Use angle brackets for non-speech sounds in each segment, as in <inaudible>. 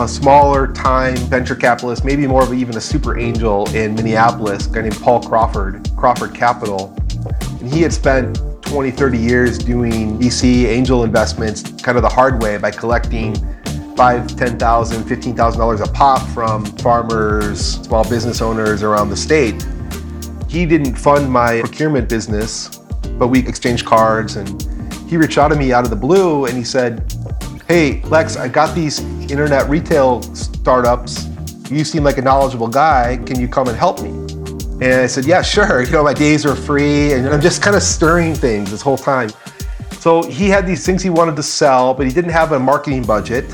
a smaller time venture capitalist, maybe more of even a super angel in Minneapolis, a guy named Paul Crawford, Crawford Capital. And he had spent 20, 30 years doing VC angel investments kind of the hard way by collecting five, ten thousand, fifteen thousand dollars a pop from farmers, small business owners around the state. He didn't fund my procurement business, but we exchanged cards and he reached out to me out of the blue and he said, Hey, Lex, I got these internet retail startups. You seem like a knowledgeable guy. Can you come and help me? And I said, Yeah, sure. <laughs> You know, my days are free. And I'm just kind of stirring things this whole time. So he had these things he wanted to sell, but he didn't have a marketing budget.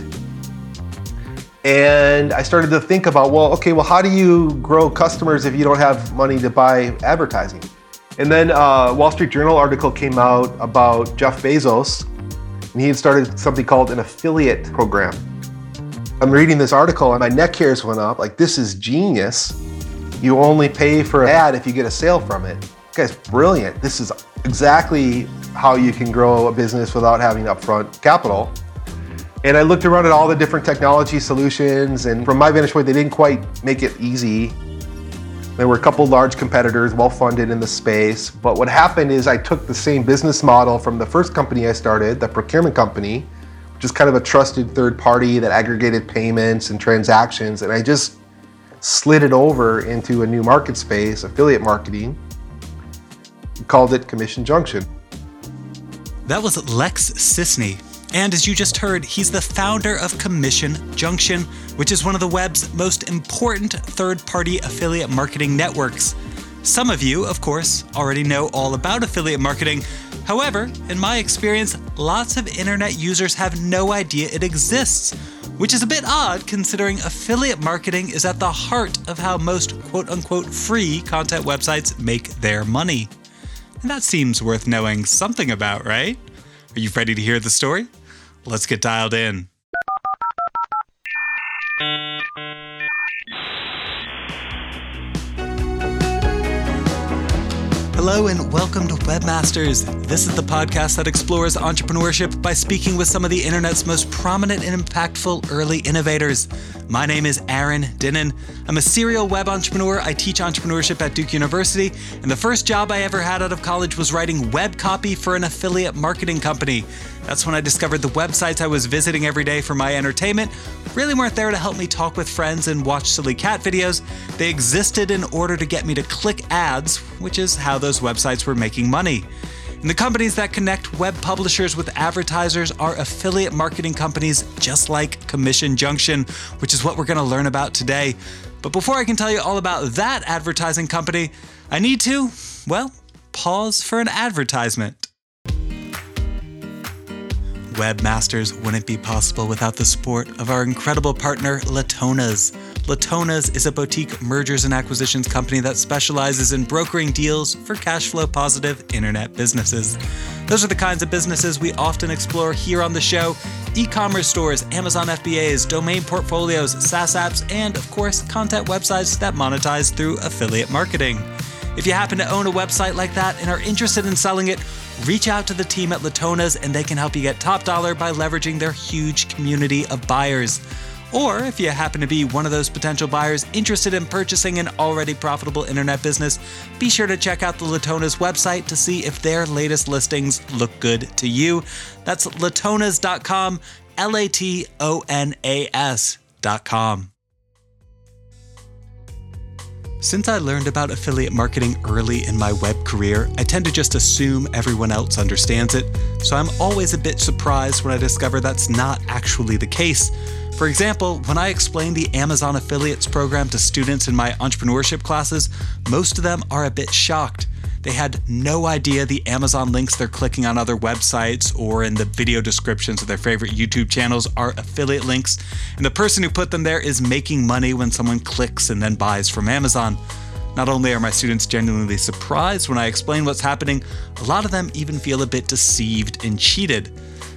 And I started to think about, well, okay, well, how do you grow customers if you don't have money to buy advertising? And then a Wall Street Journal article came out about Jeff Bezos, and he had started something called an affiliate program. I'm reading this article and my neck hairs went up. Like, this is genius. You only pay for an ad if you get a sale from it. Guy's brilliant. This is exactly how you can grow a business without having upfront capital. And I looked around at all the different technology solutions, and from my vantage point, they didn't quite make it easy. There were a couple large competitors, well funded in the space. But what happened is I took the same business model from the first company I started, the procurement company, which is kind of a trusted third party that aggregated payments and transactions, and I just slid it over into a new market space, affiliate marketing. Called it Commission Junction. That was Lex Sisney, and as you just heard, he's the founder of Commission Junction, which is one of the web's most important third party affiliate marketing networks. Some of you, of course, already know all about affiliate marketing. However, in my experience, lots of internet users have no idea it exists, which is a bit odd considering affiliate marketing is at the heart of how most quote unquote free content websites make their money. And that seems worth knowing something about, right? Are you ready to hear the story? Let's get dialed in. Hello and welcome to Webmasters. This is the podcast that explores entrepreneurship by speaking with some of the internet's most prominent and impactful early innovators. My name is Aaron Dinin. I'm a serial web entrepreneur. I teach entrepreneurship at Duke University, and the first job I ever had out of college was writing web copy for an affiliate marketing company. That's when I discovered the websites I was visiting every day for my entertainment really weren't there to help me talk with friends and watch silly cat videos. They existed in order to get me to click ads, which is how those websites were making money. And the companies that connect web publishers with advertisers are affiliate marketing companies just like Commission Junction, which is what we're going to learn about today. But before I can tell you all about that advertising company, I need to, well, pause for an advertisement. Webmasters wouldn't be possible without the support of our incredible partner, Latonas. Latonas is a boutique mergers and acquisitions company that specializes in brokering deals for cash flow positive internet businesses. Those are the kinds of businesses we often explore here on the show e commerce stores, Amazon FBAs, domain portfolios, SaaS apps, and of course, content websites that monetize through affiliate marketing. If you happen to own a website like that and are interested in selling it, reach out to the team at Latonas and they can help you get top dollar by leveraging their huge community of buyers. Or if you happen to be one of those potential buyers interested in purchasing an already profitable internet business, be sure to check out the Latonas website to see if their latest listings look good to you. That's latonas.com, L A T O N A S.com. Since I learned about affiliate marketing early in my web career, I tend to just assume everyone else understands it, so I'm always a bit surprised when I discover that's not actually the case. For example, when I explain the Amazon Affiliates program to students in my entrepreneurship classes, most of them are a bit shocked. They had no idea the Amazon links they're clicking on other websites or in the video descriptions of their favorite YouTube channels are affiliate links, and the person who put them there is making money when someone clicks and then buys from Amazon. Not only are my students genuinely surprised when I explain what's happening, a lot of them even feel a bit deceived and cheated.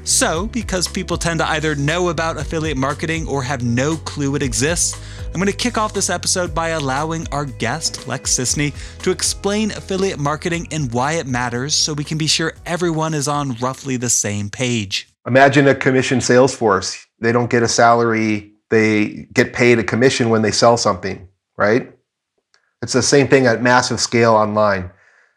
So, because people tend to either know about affiliate marketing or have no clue it exists, I'm going to kick off this episode by allowing our guest, Lex Sisney, to explain affiliate marketing and why it matters so we can be sure everyone is on roughly the same page. Imagine a commission sales force. They don't get a salary they get paid a commission when they sell something, right? It's the same thing at massive scale online.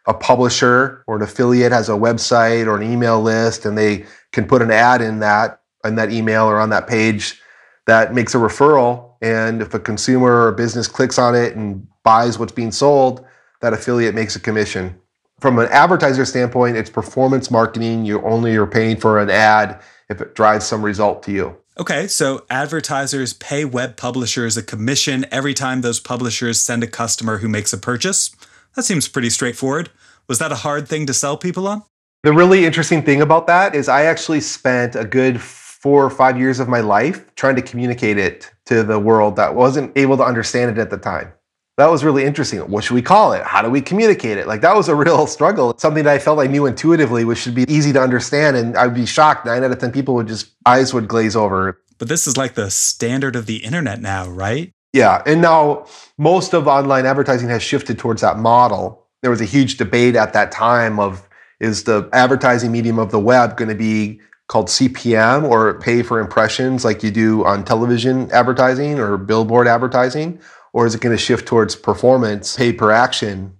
A publisher or an affiliate has a website or an email list and they can put an ad in that in that email or on that page that makes a referral and if a consumer or business clicks on it and buys what's being sold, that affiliate makes a commission. From an advertiser standpoint, it's performance marketing. You only are paying for an ad if it drives some result to you. Okay, so advertisers pay web publishers a commission every time those publishers send a customer who makes a purchase. That seems pretty straightforward. Was that a hard thing to sell people on? The really interesting thing about that is I actually spent a good four or five years of my life trying to communicate it to the world that wasn't able to understand it at the time that was really interesting. What should we call it? How do we communicate it? Like that was a <laughs> real struggle. Something that I felt I knew intuitively, which should be easy to understand. And I'd be shocked. Nine out of 10 people would just, eyes would glaze over. But this is like the standard of the internet now, right? Yeah. And now most of online advertising has shifted towards that model. There was a huge debate at that time of is the advertising medium of the web going to be called CPM or pay for impressions like you do on television advertising or billboard advertising? or is it going to shift towards performance, pay per action?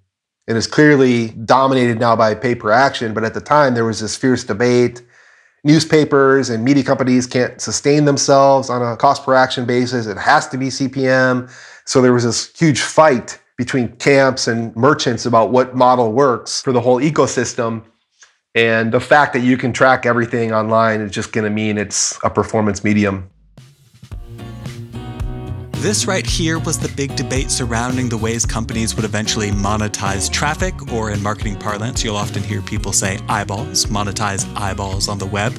And it's clearly dominated now by pay per action. But at the time, there was this fierce debate. Newspapers and media companies can't sustain themselves on a cost per action basis. It has to be CPM. So there was this huge fight between camps and merchants about what model works for the whole ecosystem. And the fact that you can track everything online is just going to mean it's a performance medium. This right here was the big debate surrounding the ways companies would eventually monetize traffic, or in marketing parlance, you'll often hear people say eyeballs, monetize eyeballs on the web.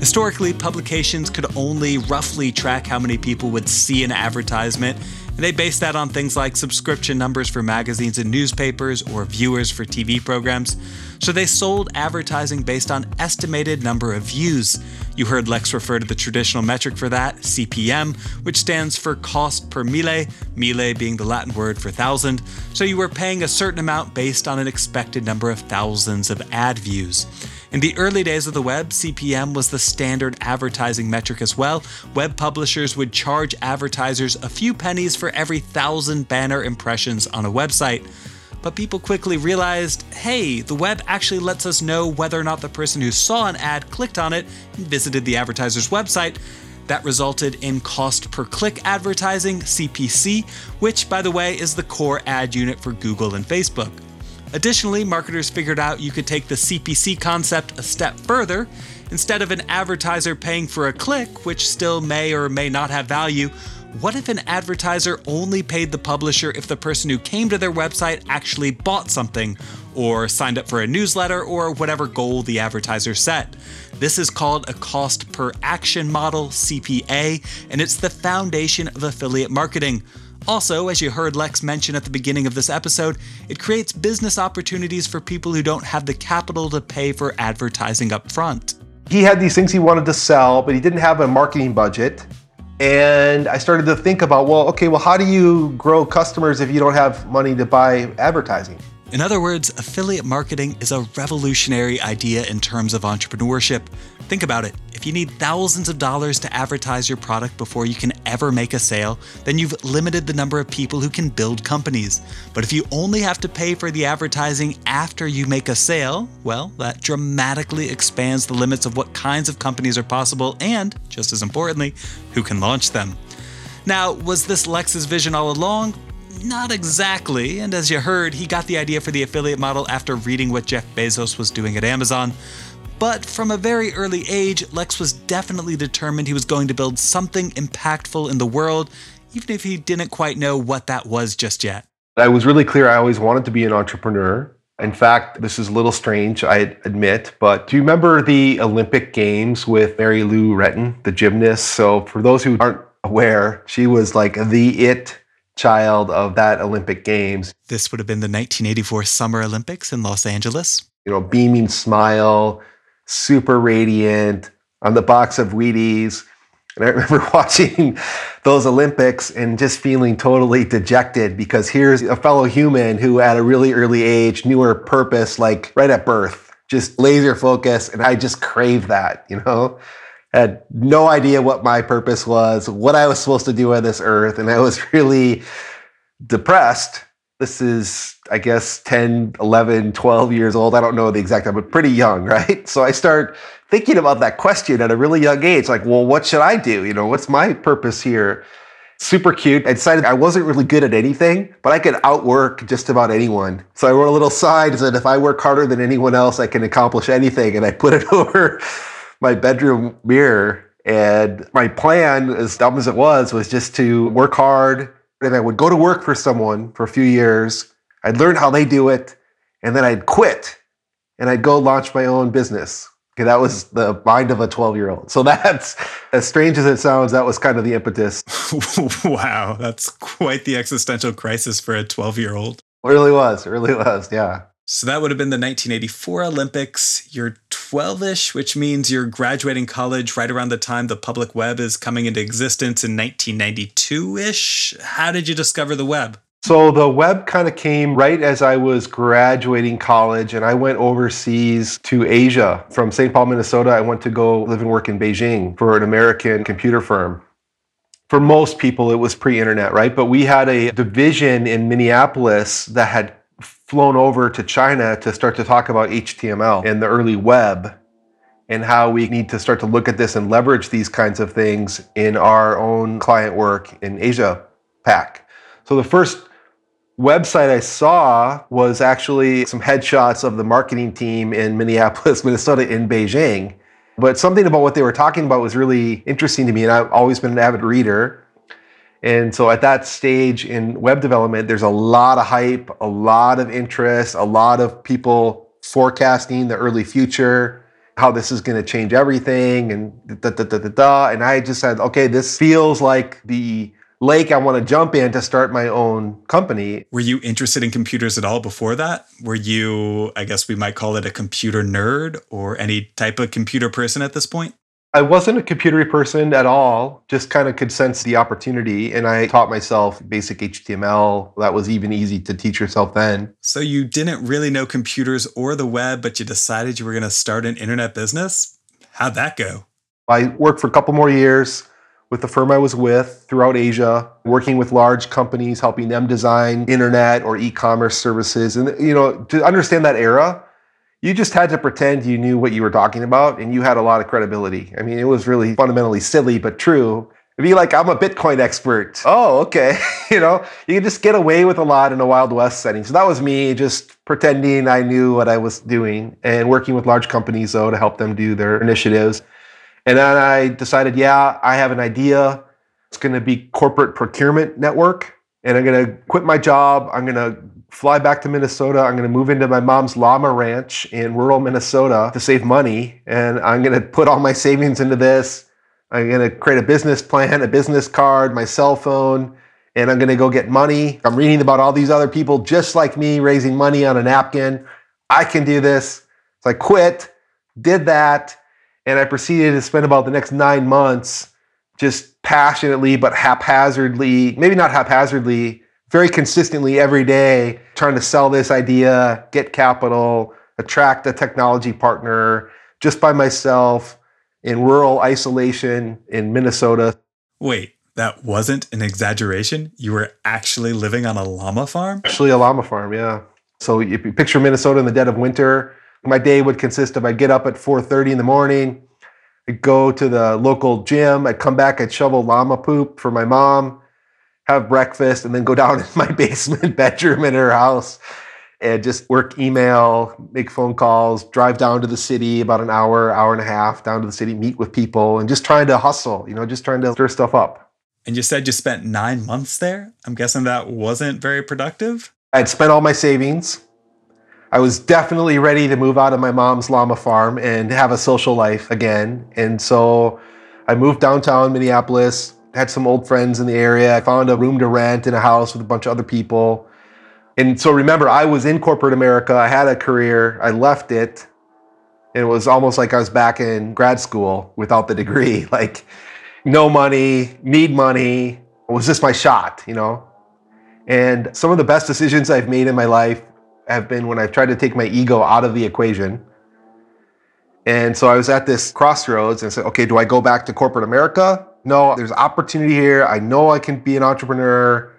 Historically, publications could only roughly track how many people would see an advertisement and they base that on things like subscription numbers for magazines and newspapers or viewers for TV programs. So they sold advertising based on estimated number of views. You heard Lex refer to the traditional metric for that, CPM, which stands for cost per mille, mille being the Latin word for thousand. So you were paying a certain amount based on an expected number of thousands of ad views. In the early days of the web, CPM was the standard advertising metric as well. Web publishers would charge advertisers a few pennies for every thousand banner impressions on a website. But people quickly realized hey, the web actually lets us know whether or not the person who saw an ad clicked on it and visited the advertiser's website. That resulted in cost per click advertising, CPC, which, by the way, is the core ad unit for Google and Facebook. Additionally, marketers figured out you could take the CPC concept a step further. Instead of an advertiser paying for a click, which still may or may not have value, what if an advertiser only paid the publisher if the person who came to their website actually bought something, or signed up for a newsletter, or whatever goal the advertiser set? This is called a cost per action model, CPA, and it's the foundation of affiliate marketing. Also, as you heard Lex mention at the beginning of this episode, it creates business opportunities for people who don't have the capital to pay for advertising up front. He had these things he wanted to sell, but he didn't have a marketing budget. And I started to think about, well, okay, well, how do you grow customers if you don't have money to buy advertising? In other words, affiliate marketing is a revolutionary idea in terms of entrepreneurship. Think about it. If you need thousands of dollars to advertise your product before you can ever make a sale, then you've limited the number of people who can build companies. But if you only have to pay for the advertising after you make a sale, well, that dramatically expands the limits of what kinds of companies are possible and, just as importantly, who can launch them. Now, was this Lex's vision all along? Not exactly, and as you heard, he got the idea for the affiliate model after reading what Jeff Bezos was doing at Amazon. But from a very early age, Lex was definitely determined he was going to build something impactful in the world, even if he didn't quite know what that was just yet. I was really clear I always wanted to be an entrepreneur. In fact, this is a little strange, I admit, but do you remember the Olympic Games with Mary Lou Retton, the gymnast? So, for those who aren't aware, she was like the it child of that Olympic Games. This would have been the 1984 Summer Olympics in Los Angeles. You know, beaming smile, super radiant, on the box of Wheaties. And I remember <laughs> watching those Olympics and just feeling totally dejected because here's a fellow human who, at a really early age, knew her purpose like right at birth, just laser focus. And I just crave that, you know? had no idea what my purpose was, what I was supposed to do on this earth, and I was <laughs> really depressed. This is, I guess, 10, 11, 12 years old. I don't know the exact time, but pretty young, <laughs> right? So I start thinking about that question at a really young age like, well, what should I do? You know, what's my purpose here? Super cute. I decided I wasn't really good at anything, but I could outwork just about anyone. So I wrote a little sign that said, if I work harder than anyone else, I can accomplish anything. And I put it <laughs> over my bedroom mirror. And my plan, as dumb as it was, was just to work hard. And I would go to work for someone for a few years. I'd learn how they do it. And then I'd quit and I'd go launch my own business. Okay, that was the mind of a 12 year old. So <laughs> that's as strange as it sounds, that was kind of the impetus. <laughs> wow, that's quite the existential crisis for a 12 year old. It really was. It really was. Yeah. So that would have been the 1984 Olympics. You're 12 ish, which means you're graduating college right around the time the public web is coming into existence in 1992 ish. How did you discover the web? So the web kind of came right as I was graduating college, and I went overseas to Asia. From St. Paul, Minnesota, I went to go live and work in Beijing for an American computer firm. For most people, it was pre internet, right? But we had a division in Minneapolis that had flown over to China to start to talk about HTML and the early web and how we need to start to look at this and leverage these kinds of things in our own client work in Asia Pac. So the first website I saw was actually some headshots of the marketing team in Minneapolis, <laughs> Minnesota in Beijing. But something about what they were talking about was really interesting to me and I've always been an avid reader. And so at that stage in web development, there's a lot of hype, a lot of interest, a lot of people forecasting the early future, how this is going to change everything, and da da da da da. And I just said, okay, this feels like the lake I want to jump in to start my own company. Were you interested in computers at all before that? Were you, I guess we might call it a computer nerd or any type of computer person at this point? I wasn't a computery person at all, just kind of could sense the opportunity. And I taught myself basic HTML. That was even easy to teach yourself then. So you didn't really know computers or the web, but you decided you were going to start an internet business? How'd that go? I worked for a couple more years with the firm I was with throughout Asia, working with large companies, helping them design internet or e commerce services. And, you know, to understand that era, you just had to pretend you knew what you were talking about and you had a lot of credibility. I mean, it was really fundamentally silly, but true. It'd be like, I'm a Bitcoin expert. Oh, okay. <laughs> you know, you can just get away with a lot in a Wild West setting. So that was me just pretending I knew what I was doing and working with large companies, though, to help them do their initiatives. And then I decided, yeah, I have an idea. It's going to be corporate procurement network. And I'm going to quit my job. I'm going to fly back to Minnesota. I'm going to move into my mom's llama ranch in rural Minnesota to save money. And I'm going to put all my savings into this. I'm going to create a business plan, a business card, my cell phone, and I'm going to go get money. I'm reading about all these other people just like me raising money on a napkin. I can do this. So I quit, did that, and I proceeded to spend about the next nine months just passionately but haphazardly, maybe not haphazardly, very consistently every day trying to sell this idea, get capital, attract a technology partner just by myself in rural isolation in Minnesota. Wait, that wasn't an exaggeration? You were actually living on a llama farm? Actually, a llama farm, yeah. So if you picture Minnesota in the dead of winter, my day would consist of I'd get up at 4:30 in the morning, I'd go to the local gym, I'd come back, I'd shovel llama poop for my mom, have breakfast, and then go down <laughs> in my basement bedroom in her house and just work email, make phone calls, drive down to the city about an hour, hour and a half down to the city, meet with people, and just trying to hustle, you know, just trying to stir stuff up. And you said you spent nine months there? I'm guessing that wasn't very productive? I'd spent all my savings. I was definitely ready to move out of my mom's llama farm and have a social life again. And so I moved downtown Minneapolis, had some old friends in the area. I found a room to rent in a house with a bunch of other people. And so remember, I was in corporate America. I had a career. I left it. And it was almost like I was back in grad school without the degree. <laughs> Like, no money, need money. Was this my shot, you know? And some of the best decisions I've made in my life have been when I've tried to take my ego out of the equation And so I was at this crossroads and said, okay, do I go back to corporate America? No, there's opportunity here. I know I can be an entrepreneur.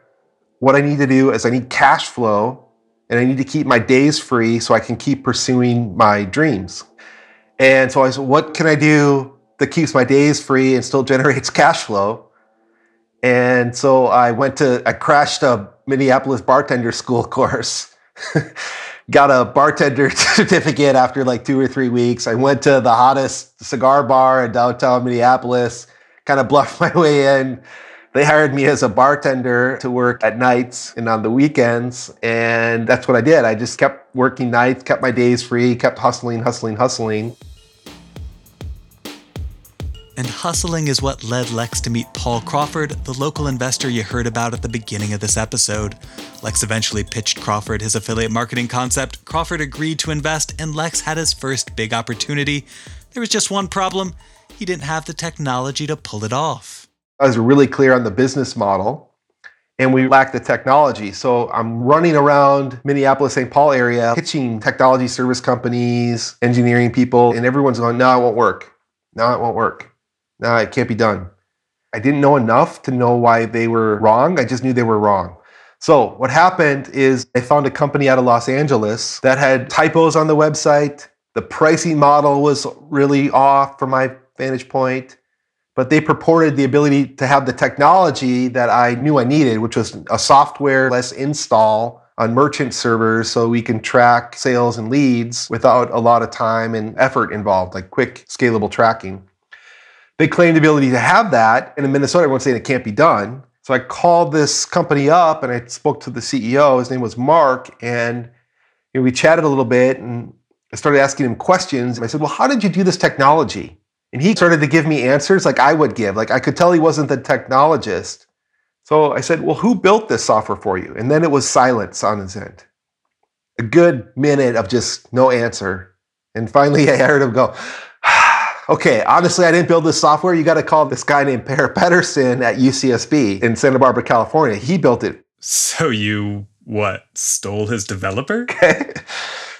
What I need to do is I need cash flow and I need to keep my days free so I can keep pursuing my dreams. And so I said, what can I do that keeps my days free and still <laughs> generates cash flow? And so I went to, I crashed a Minneapolis bartender school <laughs> course. <laughs> Got a bartender certificate after like two or three weeks. I went to the hottest cigar bar in downtown Minneapolis, kind of bluffed <laughs> my way in. They hired me as a bartender to work at nights and on the weekends. And that's what I did. I just kept working nights, kept my days free, kept hustling, hustling, hustling. And hustling is what led Lex to meet Paul Crawford, the local investor you heard about at the beginning of this episode. Lex eventually pitched Crawford his affiliate marketing concept. Crawford agreed to invest, and Lex had his first big opportunity. There was just one problem he didn't have the technology to pull it off. I was really clear on the business model, and we lacked the technology. So I'm running around Minneapolis, St. Paul area, pitching technology service companies, engineering people, and everyone's going, no, it won't work. No, it won't work. No, it can't be done. I didn't know enough to know why they were wrong. I just knew they were wrong. So, what happened is I found a company out of Los Angeles that had typos on the website. The pricing model was really off for my vantage point, but they purported the ability to have the technology that I knew I needed, which was a software less install on merchant servers so we can track sales and leads without a lot of time and effort involved, like quick, scalable tracking. They claimed the ability to have that. And in Minnesota, everyone's saying it can't be done. So I called this company up and I spoke to the CEO. His name was Mark. And you know, we chatted a little bit and I started asking him questions. And I said, Well, how did you do this technology? And he started to give me answers like I would give. Like I could tell he wasn't the technologist. So I said, Well, who built this software for you? And then it was silence on his end. A good minute of just no answer. And finally, <laughs> I heard him go, <sighs> okay, honestly, I didn't build this software. You got to call this guy named Per Pedersen at UCSB in Santa Barbara, California. He built it. So you what? Stole his developer? <laughs> <laughs>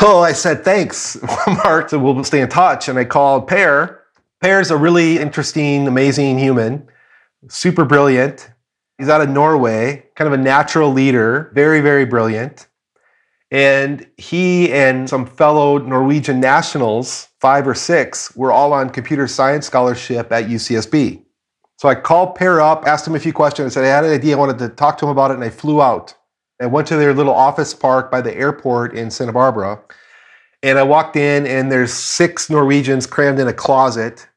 So I said, thanks, <laughs> Mark, so we'll stay in touch. And I called Per. Per's a really interesting, amazing human, super brilliant. He's out of Norway, kind of a natural leader, very, very brilliant. And he and some fellow Norwegian nationals, five or six, were all on computer science scholarship at UCSB. So I called Per up, asked him a few questions. I said I had an idea, I wanted to talk to him about it, and I flew out. I went to their little office park by the airport in Santa Barbara. And I walked in, and there's six Norwegians crammed in a closet.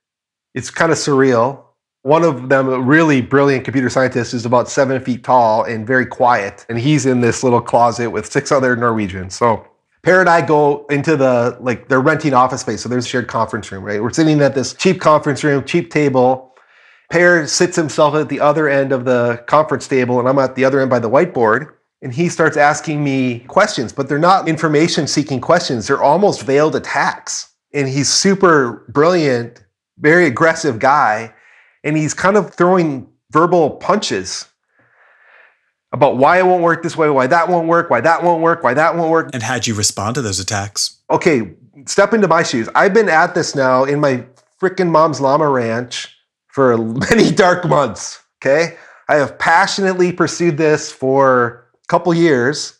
It's kind of surreal. One of them, a really brilliant computer scientist, is about seven feet tall and very quiet. And he's in this little closet with six other Norwegians. So Per and I go into the, like, they're renting office space. So there's a shared conference room, right? We're sitting at this cheap conference room, cheap table. Per sits himself at the other end of the conference table, and I'm at the other end by the whiteboard. And he starts asking me questions, but they're not information seeking questions. They're almost veiled attacks. And he's super brilliant, very aggressive guy and he's kind of throwing verbal punches about why it won't work this way, why that won't work, why that won't work, why that won't work. And how'd you respond to those attacks? Okay, step into my shoes. I've been at this now in my freaking mom's llama ranch for <laughs> many dark months. Okay, I have passionately pursued this for couple years.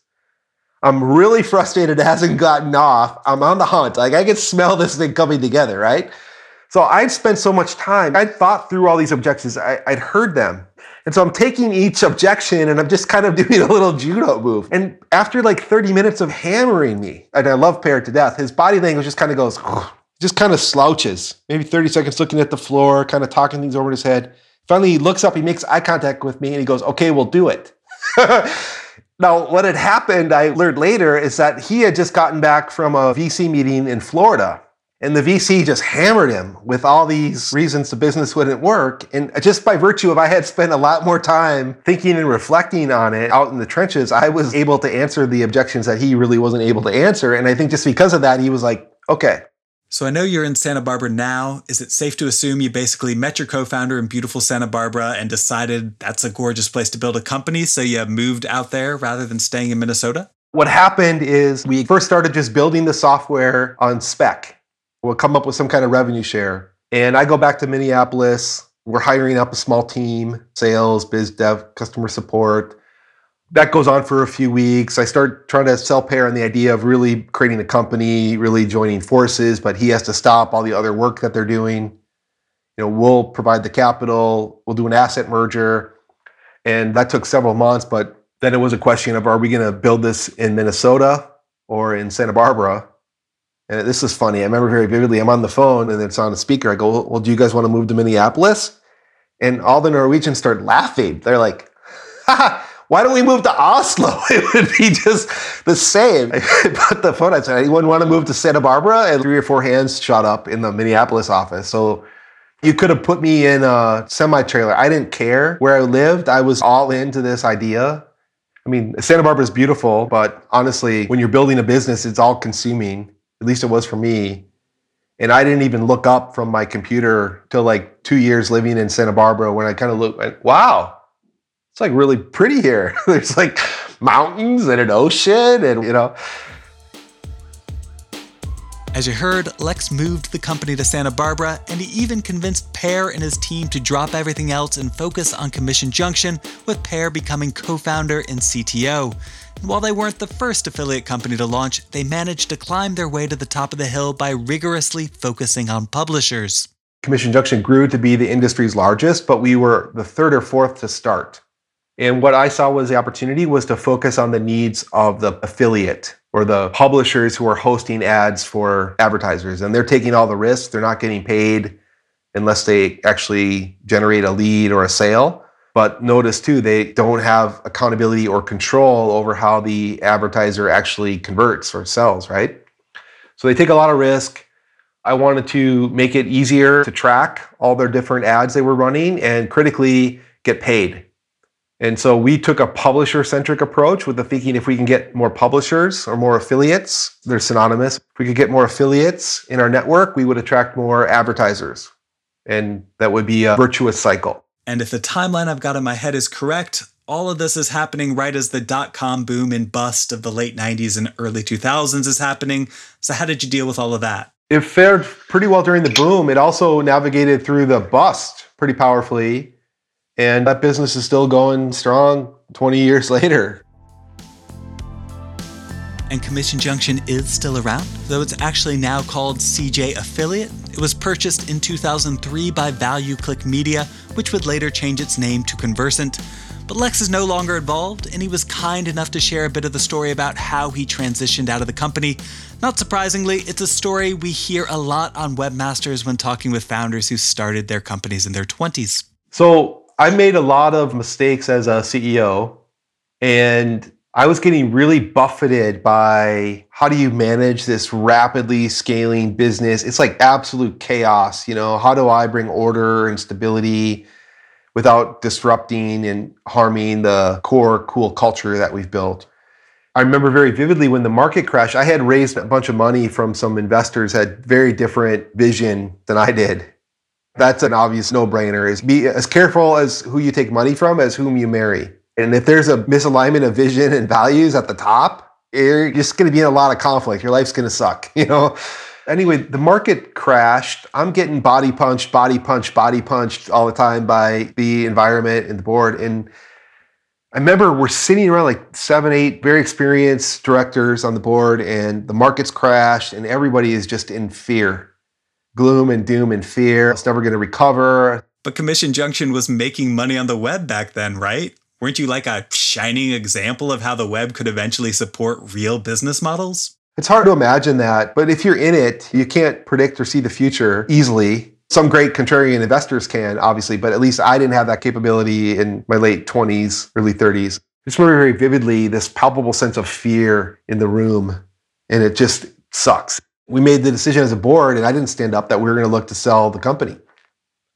I'm really frustrated <laughs> it hasn't gotten off. I'm on the hunt. Like I can smell this thing coming together, right? So I'd spent so much time, I'd thought through all these objections, I, would heard them. And so I'm taking each objection and I'm just kind of <laughs> doing a little judo move. And after like 30 minutes of hammering me, and I love Per to death, his body language just kind of goes, <sighs> just kind of slouches, maybe 30 seconds looking at the floor, kind of talking things over in his head. Finally, he looks up, he makes eye contact with me, and he goes, Okay, we'll do it. <laughs> now, what had happened, I learned later, is that he had just gotten back from a VC meeting in Florida and the VC just hammered him with all these reasons the business wouldn't work. And just by virtue of I had spent a lot more time thinking and reflecting on it out in the trenches, I was able to answer the objections that he really wasn't able to answer. And I think just because of that, he was like, okay. So I know you're in Santa Barbara now. Is it safe to assume you basically met your co-founder in beautiful Santa Barbara and decided that's a gorgeous place to build a company, so you moved out there rather than staying in Minnesota? What happened is we first started just building the software on spec We'll come up with some kind of revenue share. And I go back to Minneapolis. We're hiring up a small team sales, biz dev, customer support. That goes on for a few weeks. I start trying to sell Per on the idea of really creating a company, really joining forces, but he has to stop all the other work that they're doing. You know, we'll provide the capital, we'll do an asset merger. And that took several months, but then it was a question of are we going to build this in Minnesota or in Santa Barbara? And this is funny. I remember very vividly. I'm on the phone and it's on a speaker. I go, Well, do you guys want to move to Minneapolis? And all the Norwegians start laughing. They're like, <laughs> why don't we move to Oslo? <laughs> It would be just the same. <laughs> I put the phone, I said, anyone want to move to Santa Barbara? And three or four hands shot up in the Minneapolis office. So you could have put me in a semi trailer. I didn't care where I lived. I was all into this idea. I mean, Santa Barbara is beautiful, but honestly, when you're building a business, it's all consuming. At least it was for me. And I didn't even look up from my computer till like two years living in Santa Barbara when I kind of looked, went, wow, it's like really pretty here. <laughs> There's like mountains and an ocean and, you know, as you heard, Lex moved the company to Santa Barbara, and he even convinced Per and his team to drop everything else and focus on Commission Junction, with Per becoming co founder and CTO. And while they weren't the first affiliate company to launch, they managed to climb their way to the top of the hill by rigorously focusing on publishers. Commission Junction grew to be the industry's largest, but we were the third or fourth to start. And what I saw was the opportunity was to focus on the needs of the affiliate or the publishers who are hosting ads for advertisers. And they're taking all the risks. They're not getting paid unless they actually generate a lead or a sale. But notice too they don't have accountability or control over how the advertiser actually converts or sells right? So they take a lot of risk. I wanted to make it easier to track all their different ads they were running and critically get paid and so we took a publisher centric approach with the thinking if we can get more publishers or more affiliates, they're synonymous. If we could get more affiliates in our network, we would attract more advertisers. And that would be a virtuous cycle. And if the timeline I've got in my head is correct, all of this is happening right as the dot com boom and bust of the late 90s and early 2000s is happening. So, how did you deal with all of that? It fared pretty well during the boom. It also navigated through the bust pretty powerfully and that business is still going strong 20 years <laughs> later. And Commission Junction is still around, though it's actually now called CJ Affiliate. It was purchased in 2003 by ValueClick Media, which would later change its name to Conversant. But Lex is no longer involved, and he was kind enough to share a bit of the story about how he transitioned out of the company. Not surprisingly, it's a story we hear a lot on webmasters when talking with founders who started their companies in their 20s. So, I made a lot of mistakes as a CEO, and I was getting really buffeted by how do you manage this rapidly scaling business? It's like absolute chaos. You know, how do I bring order and stability without disrupting and harming the core cool culture that we've built? I remember very vividly when the market crashed, I had raised a bunch of money from some investors had very different vision than I did. That's an obvious no-brainer is be as careful as who you take money from as whom you marry. And if there's a misalignment of vision and values at the top, you're just going to be in a lot of conflict. Your life's going to suck, <laughs> you know? Anyway, the market crashed. I'm getting body punched, body punched, body punched all the time by the environment and the board. And I remember we're sitting around like seven, eight very experienced directors on the board, and the market's crashed, and everybody is just in fear gloom and doom and fear. It's never going to recover. But Commission Junction was making money on the web back then, right? Weren't you like a shining example of how the web could eventually support real business models? It's hard to imagine that, but if you're in it, you can't predict or see the future easily. Some great contrarian investors can, obviously, but at least I didn't have that capability in my late 20s, early 30s. I just remember very vividly this palpable sense of fear in the room, and it just sucks we made the decision as a board, and I didn't stand up that we were going to look to sell the company.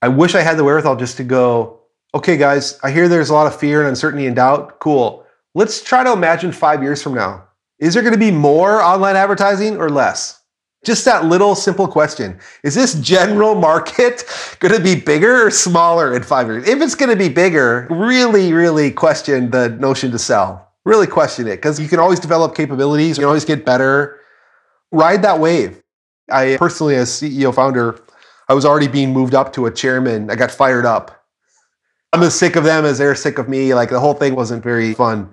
I wish I had the wherewithal just to go, okay, guys, I hear there's a lot of fear and uncertainty and doubt. Cool. Let's try to imagine five years from now. Is there going to be more online advertising or less? Just that little simple question. Is this general market <laughs> going to be bigger or smaller in five years? If it's going to be bigger, really, really question the notion to sell. Really question it because you can always develop capabilities, you can always get better ride that wave. I personally, as CEO founder, I was already being moved up to a chairman. I got fired up. I'm as sick of them as they're sick of me. Like the whole thing wasn't very fun.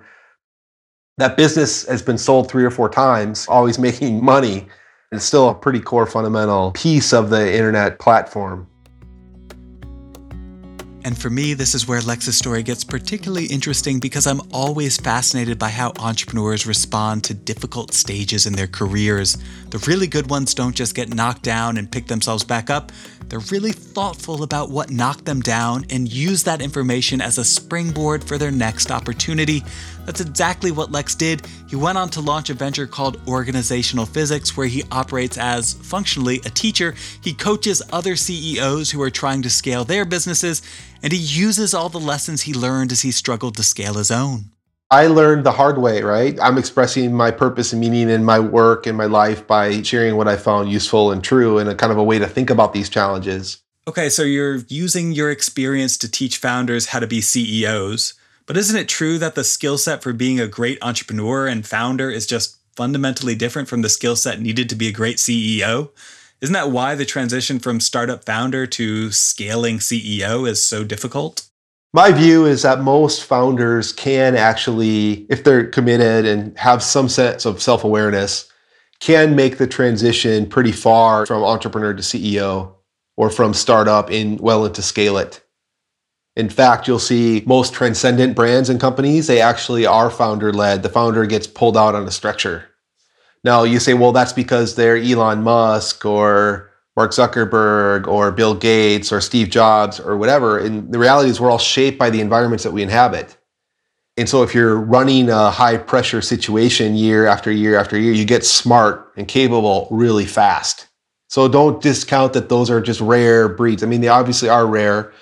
That business has been sold three or four times, always <laughs> making money. It's still a pretty core fundamental piece of the internet platform. And for me, this is where Lex's story gets particularly interesting because I'm always fascinated by how entrepreneurs respond to difficult stages in their careers. The really good ones don't just get knocked down and pick themselves back up. They're really thoughtful about what knocked them down and use that information as a springboard for their next opportunity. That's exactly what Lex did. He went on to launch a venture called Organizational Physics, where he operates as functionally a teacher. He coaches other CEOs who are trying to scale their businesses, and he uses all the lessons he learned as he struggled to scale his own. I learned the hard way, right? I'm expressing my purpose and meaning in my work and my life by sharing what I found useful and true and a kind of a way to think about these challenges. Okay, so you're using your experience to teach founders how to be CEOs. But isn't it true that the skill set for being a great entrepreneur and founder is just fundamentally different from the skill set needed to be a great CEO? Isn't that why the transition from startup founder to scaling CEO is so difficult? My view is that most founders can actually, if they're committed and have some sense of self awareness, can make the transition pretty far from entrepreneur to CEO or from startup in well into scale it. In fact, you'll see most transcendent brands and companies, they actually are founder led. The founder gets pulled out on a stretcher. Now, you say, well, that's because they're Elon Musk or Mark Zuckerberg or Bill Gates or Steve Jobs or whatever. And the reality is, we're all shaped by the environments that we inhabit. And so, if you're running a high pressure situation year after year after year, you get smart and capable really fast. So, don't discount that those are just rare breeds. I mean, they obviously are rare,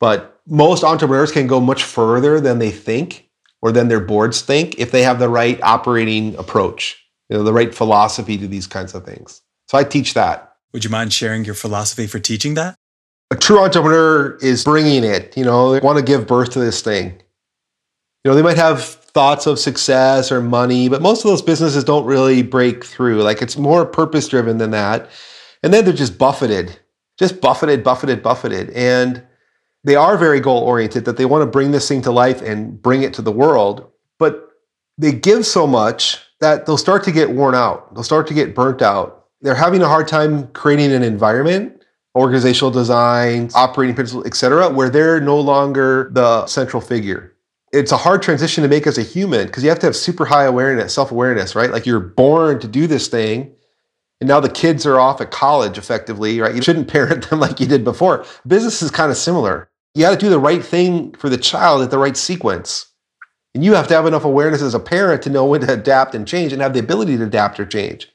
but most entrepreneurs can go much further than they think or than their boards think if they have the right operating approach, you know, the right philosophy to these kinds of things. So I teach that. Would you mind sharing your philosophy for teaching that? A true entrepreneur is bringing it, you know, they want to give birth to this thing. You know, they might have thoughts of success or money, but most of those businesses don't really break through. Like it's more purpose driven than that. And then they're just buffeted, just buffeted, buffeted, buffeted. And they are very goal oriented, that they want to bring this thing to life and bring it to the world, but they give so much that they'll start to get worn out. They'll start to get burnt out. They're having a hard time creating an environment, organizational design, operating principles, et cetera, where they're no longer the central figure. It's a hard transition to make as a human because you have to have super high awareness, self awareness, right? Like you're born to do this thing. And now the kids are off at college effectively, right? You shouldn't <laughs> parent them like you did before. Business is kind of similar you got to do the right thing for the child at the right sequence. And you have to have enough awareness as a parent to know when to adapt and change and have the ability to adapt or change.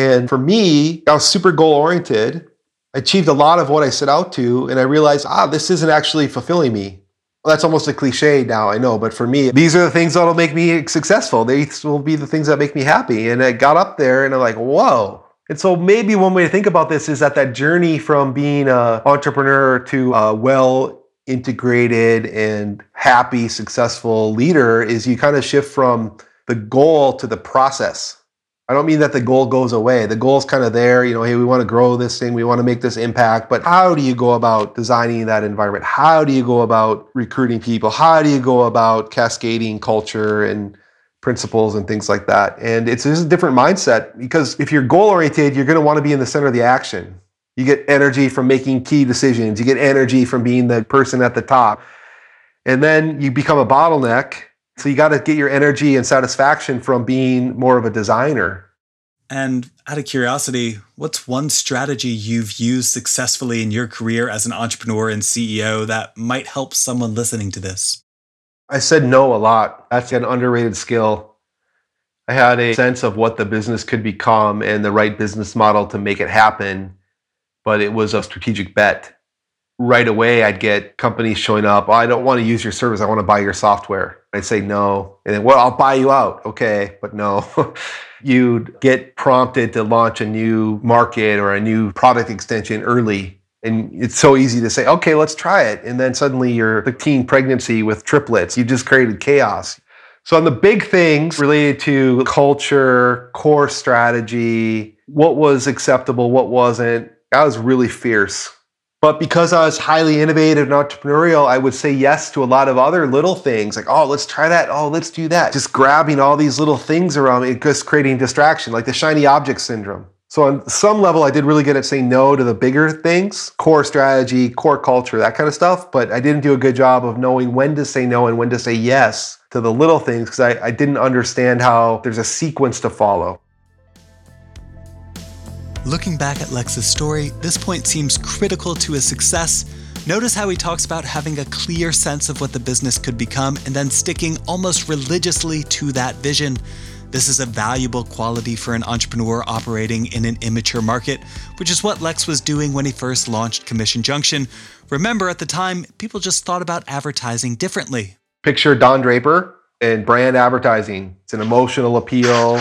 And for me, I was super goal oriented. I achieved a lot of what I set out to, and I realized, ah, this isn't actually fulfilling me. Well, that's almost a cliche now, I know, but for me, these are the things that'll make me successful. These will be the things that make me happy. And I got up there and I'm like, whoa, and so maybe one way to think about this is that that journey from being an entrepreneur to a well integrated and happy, successful leader is you kind of shift from the goal to the process. I don't mean that the goal goes away. The goal is kind of there. You know, hey, we want to grow this thing, we want to make this impact. But how do you go about designing that environment? How do you go about recruiting people? How do you go about cascading culture and principles and things like that. And it's just a different mindset because if you're goal oriented, you're going to want to be in the center of the action. You get energy from making key decisions, you get energy from being the person at the top. And then you become a bottleneck. So you got to get your energy and satisfaction from being more of a designer. And out of curiosity, what's one strategy you've used successfully in your career as an entrepreneur and CEO that might help someone listening to this? I said no a lot. That's an underrated skill. I had a sense of what the business could become and the right business model to make it happen, but it was a strategic bet. Right away, I'd get companies showing up. Oh, I don't want to use your service. I want to buy your software. I'd say no. And then, well, I'll buy you out. Okay, but no. <laughs> You'd get prompted to launch a new market or a new product extension early and it's so easy to say, okay, let's try it. And then suddenly you're the teen pregnancy with triplets. You just created chaos. So, on the big things related to culture, core strategy, what was acceptable, what wasn't. I was really fierce. But because I was highly innovative and entrepreneurial, I would say yes to a lot of other little things like, oh, let's try that. Oh, let's do that. Just grabbing all these little things around me, just creating distraction, like the shiny object syndrome. So, on some level, I did really good at saying no to the bigger things, core strategy, core culture, that kind of stuff. But I didn't do a good job of knowing when to say no and when to say yes to the little things because I, I didn't understand how there's a sequence to follow. Looking back at Lex's story, this point seems critical to his success. Notice how he talks about having a clear sense of what the business could become and then sticking almost religiously to that vision. This is a valuable quality for an entrepreneur operating in an immature market, which is what Lex was doing when he first launched Commission Junction. Remember, at the time, people just thought about advertising differently. Picture Don Draper and brand advertising. It's an emotional appeal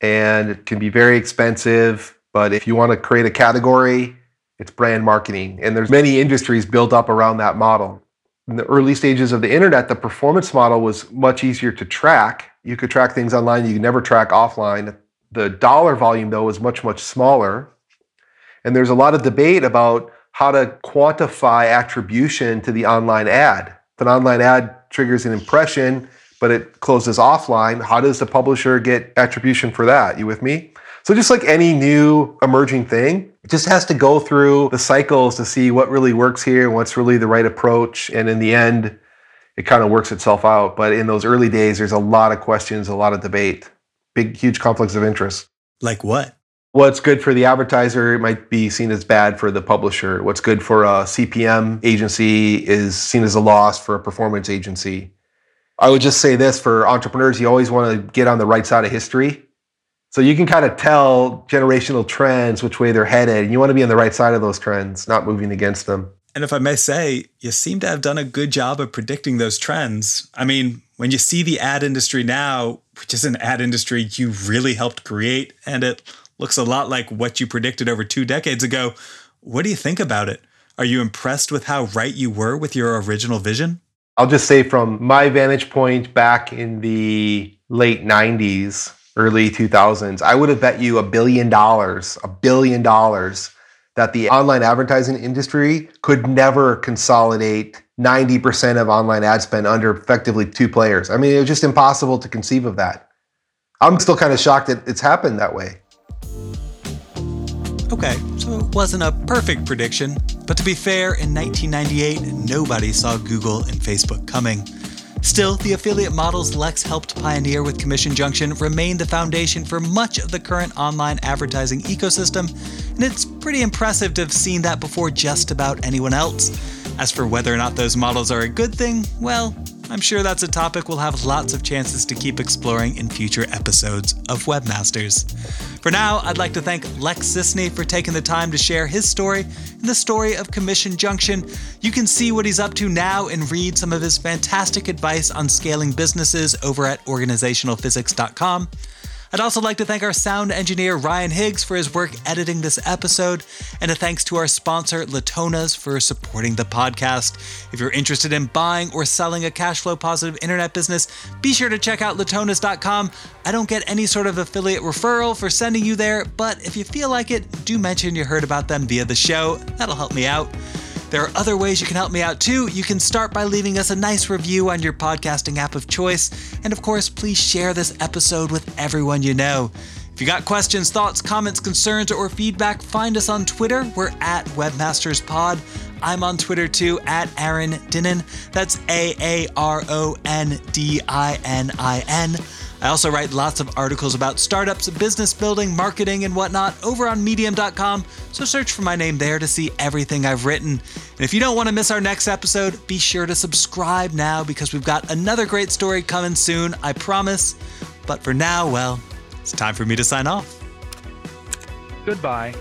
and it can be very expensive but if you want to create a category, it's brand marketing. And there's many industries built up around that model. In the early stages of the internet, the performance model was much easier to track. You could track things online, you could never track offline. The dollar volume, though, was much, much smaller. And there's a lot of debate about how to quantify attribution to the online ad. If an online ad triggers an impression, but it closes offline, how does the publisher get attribution for that? You with me? So just like any new emerging thing, it just has to go through the cycles to see what really works here and what's really the right approach. And in the end, it kind of works itself out. But in those early days, there's a lot of questions, a lot of debate, big, huge conflicts of interest. Like what? What's good for the advertiser might be seen as bad for the publisher. What's good for a CPM agency is seen as a loss for a performance agency. I would just say this for entrepreneurs, you always want to get on the right side of history so you can kind of tell generational trends, which way they're headed. And you want to be on the right side of those trends, not moving against them. And if I may say, you seem to have done a good job of predicting those trends. I mean, when you see the ad industry now, which is an ad industry you really helped create, and it looks a lot like what you predicted over two decades ago, what do you think about it? Are you impressed with how right you were with your original vision? I'll just say from my vantage point back in the late 90s, early 2000s, I would have bet you a billion dollars, a billion dollars, that the online advertising industry could never consolidate 90% of online ad spend under effectively two players. I mean, it was just impossible to conceive of that. I'm still kind of shocked that it's happened that way. Okay, so it wasn't a perfect prediction, but to be fair, in 1998, nobody saw Google and Facebook coming. Still, the affiliate models Lex helped pioneer with Commission Junction remain the foundation for much of the current online advertising ecosystem, and it's pretty impressive to have seen that before just about anyone else. As for whether or not those models are a good thing, well, I'm sure that's a topic we'll have lots of chances to keep exploring in future episodes of Webmasters. For now, I'd like to thank Lex Sisney for taking the time to share his story and the story of Commission Junction. You can see what he's up to now and read some of his fantastic advice on scaling businesses over at organizationalphysics.com. I'd also like to thank our sound engineer Ryan Higgs for his work editing this episode, and a thanks to our sponsor Latonas for supporting the podcast. If you're interested in buying or selling a cash flow positive internet business, be sure to check out latonas.com. I don't get any sort of affiliate referral for sending you there, but if you feel like it, do mention you heard about them via the show. That'll help me out. There are other ways you can help me out too. You can start by leaving us a nice review on your podcasting app of choice. And of course, please share this episode with everyone you know. If you got questions, thoughts, comments, concerns, or feedback, find us on Twitter. We're at WebmastersPod. I'm on Twitter too, at Aaron Dinin. That's A A R O N D I N I N. I also write lots of articles about startups, business building, marketing, and whatnot over on medium.com, so search for my name there to see everything I've written. And if you don't want to miss our next episode, be sure to subscribe now because we've got another great story coming soon, I promise. But for now, well, it's time for me to sign off. Goodbye.